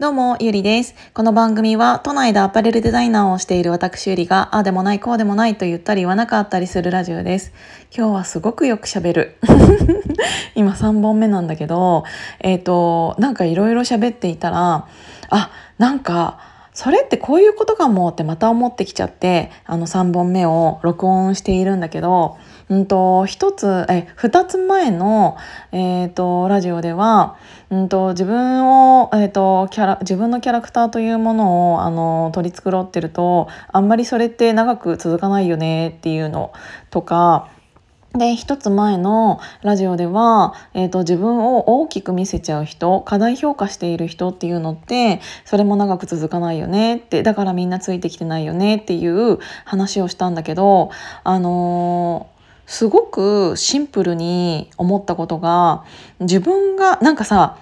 どうも、ゆりです。この番組は都内でアパレルデザイナーをしている私ゆりが、ああでもない、こうでもないと言ったり言わなかったりするラジオです。今日はすごくよく喋る。今3本目なんだけど、えっ、ー、と、なんかいろいろ喋っていたら、あ、なんか、それってこういうことかもってまた思ってきちゃって、あの3本目を録音しているんだけど、うんと、一つ、え、二つ前の、え、ー、と、ラジオでは、自分を、えっ、ー、と、自分のキャラクターというものを、あの、取り繕ってると、あんまりそれって長く続かないよねっていうのとか、で、一つ前のラジオでは、えっ、ー、と、自分を大きく見せちゃう人、過大評価している人っていうのって、それも長く続かないよねって、だからみんなついてきてないよねっていう話をしたんだけど、あのすごくシンプルに思ったことが自分がなんかさ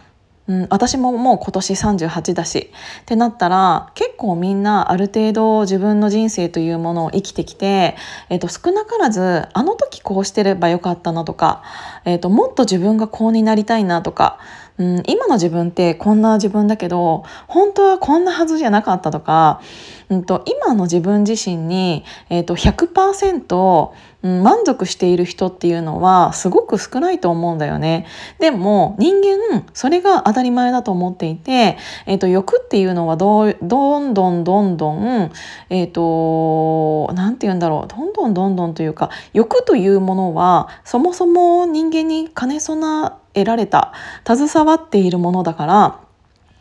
うん、私ももう今年38だしってなったら結構みんなある程度自分の人生というものを生きてきて、えー、と少なからずあの時こうしてればよかったなとか、えー、ともっと自分がこうになりたいなとか、うん、今の自分ってこんな自分だけど本当はこんなはずじゃなかったとか、うんと、今の自分自身に、えー、と100%うん、満足している人っていうのはすごく少ないと思うんだよね。でも人間それが当たり前だと思っていて、えーと、欲っていうのはどどんどんどんどんえっ、ー、と何て言うんだろうどんどんどんどんというか欲というものはそもそも人間に兼ね備えられた携わっているものだから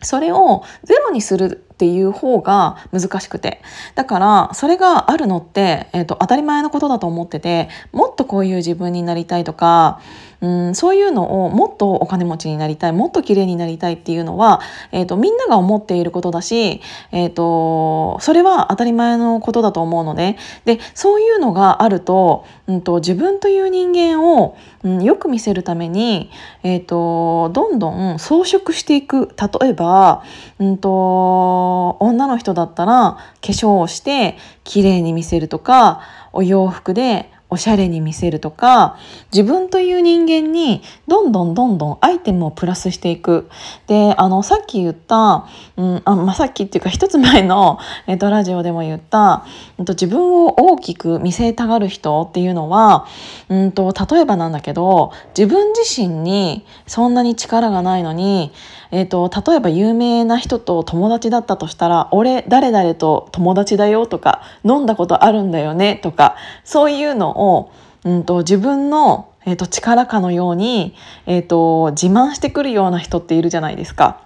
それをゼロにするっていう方が難しくて。だからそれがあるのって、えーと、当たり前のことだと思っててもっとこういう自分になりたいとかうんそういうのをもっとお金持ちになりたいもっと綺麗になりたいっていうのは、えーと、みんなが思っていることだし、えーと、それは当たり前のことだと思うのででそういうのがあると,、うんと、自分という人間を、うん、よく見せるために、えー、とどんどん装飾していく。例えば、うん、と女の人だったら化粧をして綺麗に見せるとかお洋服でおしゃれに見せるとか自分という人間にどんどんどんどんアイテムをプラスしていく。であのさっき言った、うんあまあ、さっきっていうか一つ前の、えっと、ラジオでも言った、えっと、自分を大きく見せたがる人っていうのは、うんと、例えばなんだけど自分自身にそんなに力がないのに、えっと、例えば有名な人と友達だったとしたら「俺誰々と友達だよ」とか「飲んだことあるんだよね」とかそういうのを、をうんと、自分の、えーと、力かのように、えーと自慢してくるような人っているじゃないですか。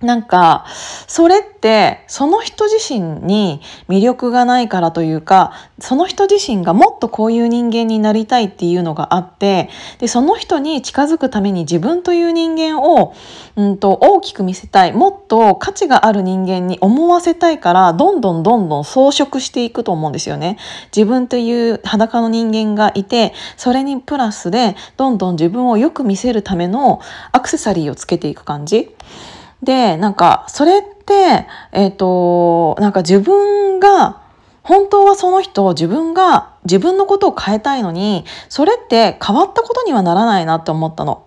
なんか、それって、その人自身に魅力がないからというか、その人自身がもっとこういう人間になりたいっていうのがあって、で、その人に近づくために自分という人間を、うんと、大きく見せたい、もっと価値がある人間に思わせたいから、どんどんどんどん装飾していくと思うんですよね。自分という裸の人間がいて、それにプラスで、どんどん自分をよく見せるためのアクセサリーをつけていく感じ。で、なんか、それって、えっ、ー、と、なんか自分が、本当はその人、自分が自分のことを変えたいのに、それって変わったことにはならないなって思ったの。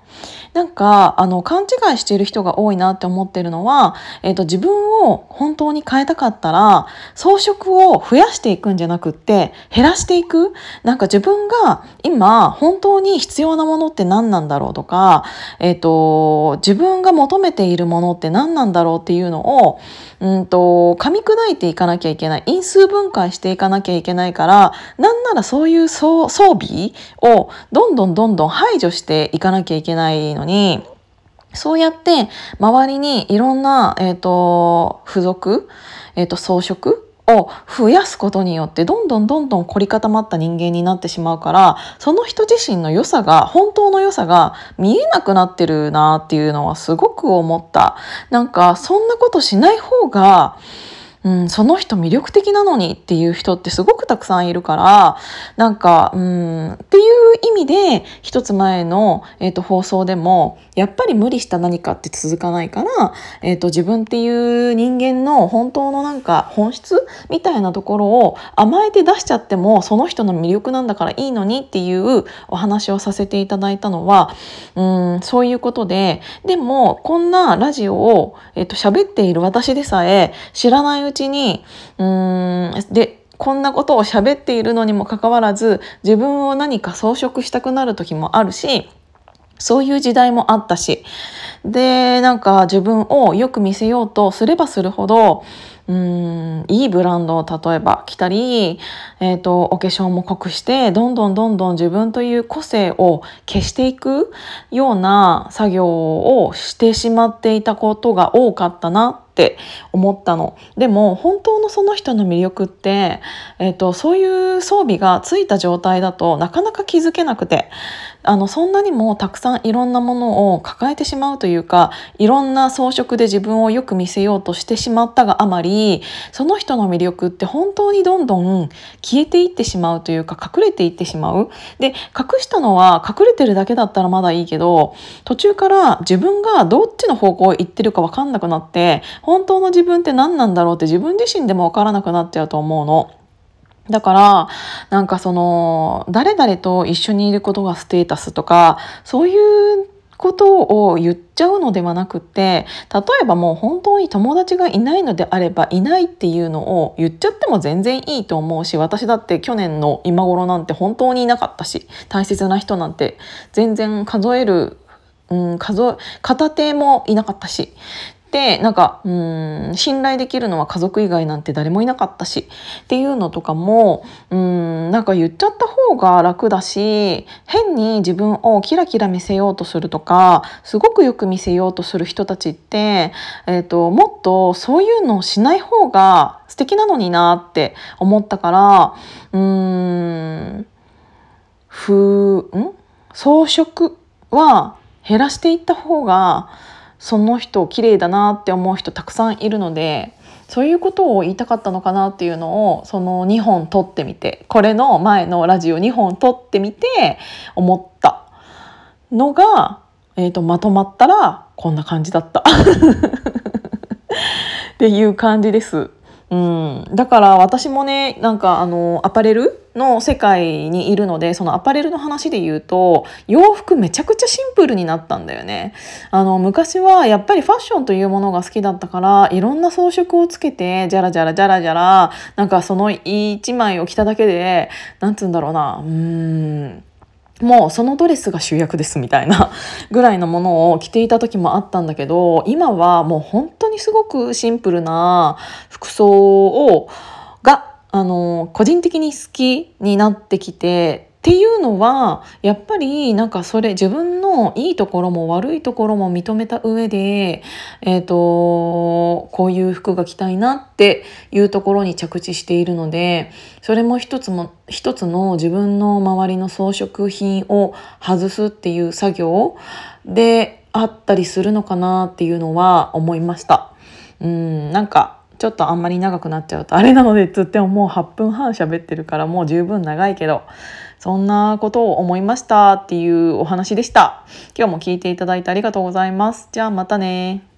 なんかあの勘違いしている人が多いなって思ってるのは、えーと、自分を本当に変えたかったら装飾を増やしていくんじゃなくって減らしていく。なんか自分が今本当に必要なものって何なんだろうとか、えーと、自分が求めているものって何なんだろうっていうのをうんと噛み砕いていかなきゃいけない。因数分解していかなきゃいけないからなんならそういう装備をどんどんどんどん排除していかなきゃいけないののに、そうやって周りにいろんな、えっ、ー、と、付属、えっ、ー、と、装飾を増やすことによってどんどんどんどん凝り固まった人間になってしまうからその人自身の良さが本当の良さが見えなくなってるなっていうのはすごく思った。なんかそんなことしない方がうん、その人魅力的なのにっていう人ってすごくたくさんいるからなんか、うん、っていう意味で一つ前の、えーと、放送でもやっぱり無理した何かって続かないから、えーと、自分っていう人間の本当のなんか本質みたいなところを甘えて出しちゃってもその人の魅力なんだからいいのにっていうお話をさせていただいたのはうんそういうことででもこんなラジオを、えーと、と喋っている私でさえ知らないううちにうーんでこんなことを喋っているのにもかかわらず自分を何か装飾したくなる時もあるしそういう時代もあったしでなんか自分をよく見せようとすればするほどうんいいブランドを例えば着たり、えーと、お化粧も濃くしてどんどんどんどん自分という個性を消していくような作業をしてしまっていたことが多かったなって思ったの。でも本当のその人の魅力って、えーと、そういう装備がついた状態だとなかなか気づけなくて。あのそんなにもたくさんいろんなものを抱えてしまうというかいろんな装飾で自分をよく見せようとしてしまったがあまりその人の魅力って本当にどんどん消えていってしまうというか隠れていってしまう。で隠したのは隠れてるだけだったらまだいいけど途中から自分がどっちの方向行ってるか分かんなくなって本当の自分って何なんだろうって自分自身でも分からなくなっちゃうと思うの。だからなんかその誰々と一緒にいることがステータスとかそういうことを言っちゃうのではなくて例えばもう本当に友達がいないのであればいないっていうのを言っちゃっても全然いいと思うし私だって去年の今頃なんて本当にいなかったし大切な人なんて全然数えるうん、数え片手もいなかったしでなんかうん信頼できるのは家族以外なんて誰もいなかったしっていうのとかもうんなんか言っちゃった方が楽だし変に自分をキラキラ見せようとするとかすごくよく見せようとする人たちって、えーと、もっとそういうのをしない方が素敵なのになって思ったからうんふん？装飾は減らしていった方がその人綺麗だなって思う人たくさんいるのでそういうことを言いたかったのかなっていうのをその2本撮ってみてこれの前のラジオ2本撮ってみて思ったのが、えーと、まとまったらこんな感じだった っていう感じです。うん、だから私もねなんかあのアパレルの世界にいるのでそのアパレルの話で言うと洋服めちゃくちゃシンプルになったんだよね。あの昔はやっぱりファッションというものが好きだったからいろんな装飾をつけてジャラジャラジャラジャラなんかその一枚を着ただけでなんつうんだろうなうんもうそのドレスが主役ですみたいなぐらいのものを着ていた時もあったんだけど今はもう本当にすごくシンプルな服装をあの個人的に好きになってきてっていうのはやっぱりなんかそれ自分のいいところも悪いところも認めた上で、えーと、こういう服が着たいなっていうところに着地しているのでそれも一つも一つの自分の周りの装飾品を外すっていう作業であったりするのかなっていうのは思いました。うんなんかちょっとあんまり長くなっちゃうとあれなのでつってももう8分半喋ってるからもう十分長いけどそんなことを思いましたっていうお話でした。今日も聞いていただいてありがとうございます。じゃあまたね。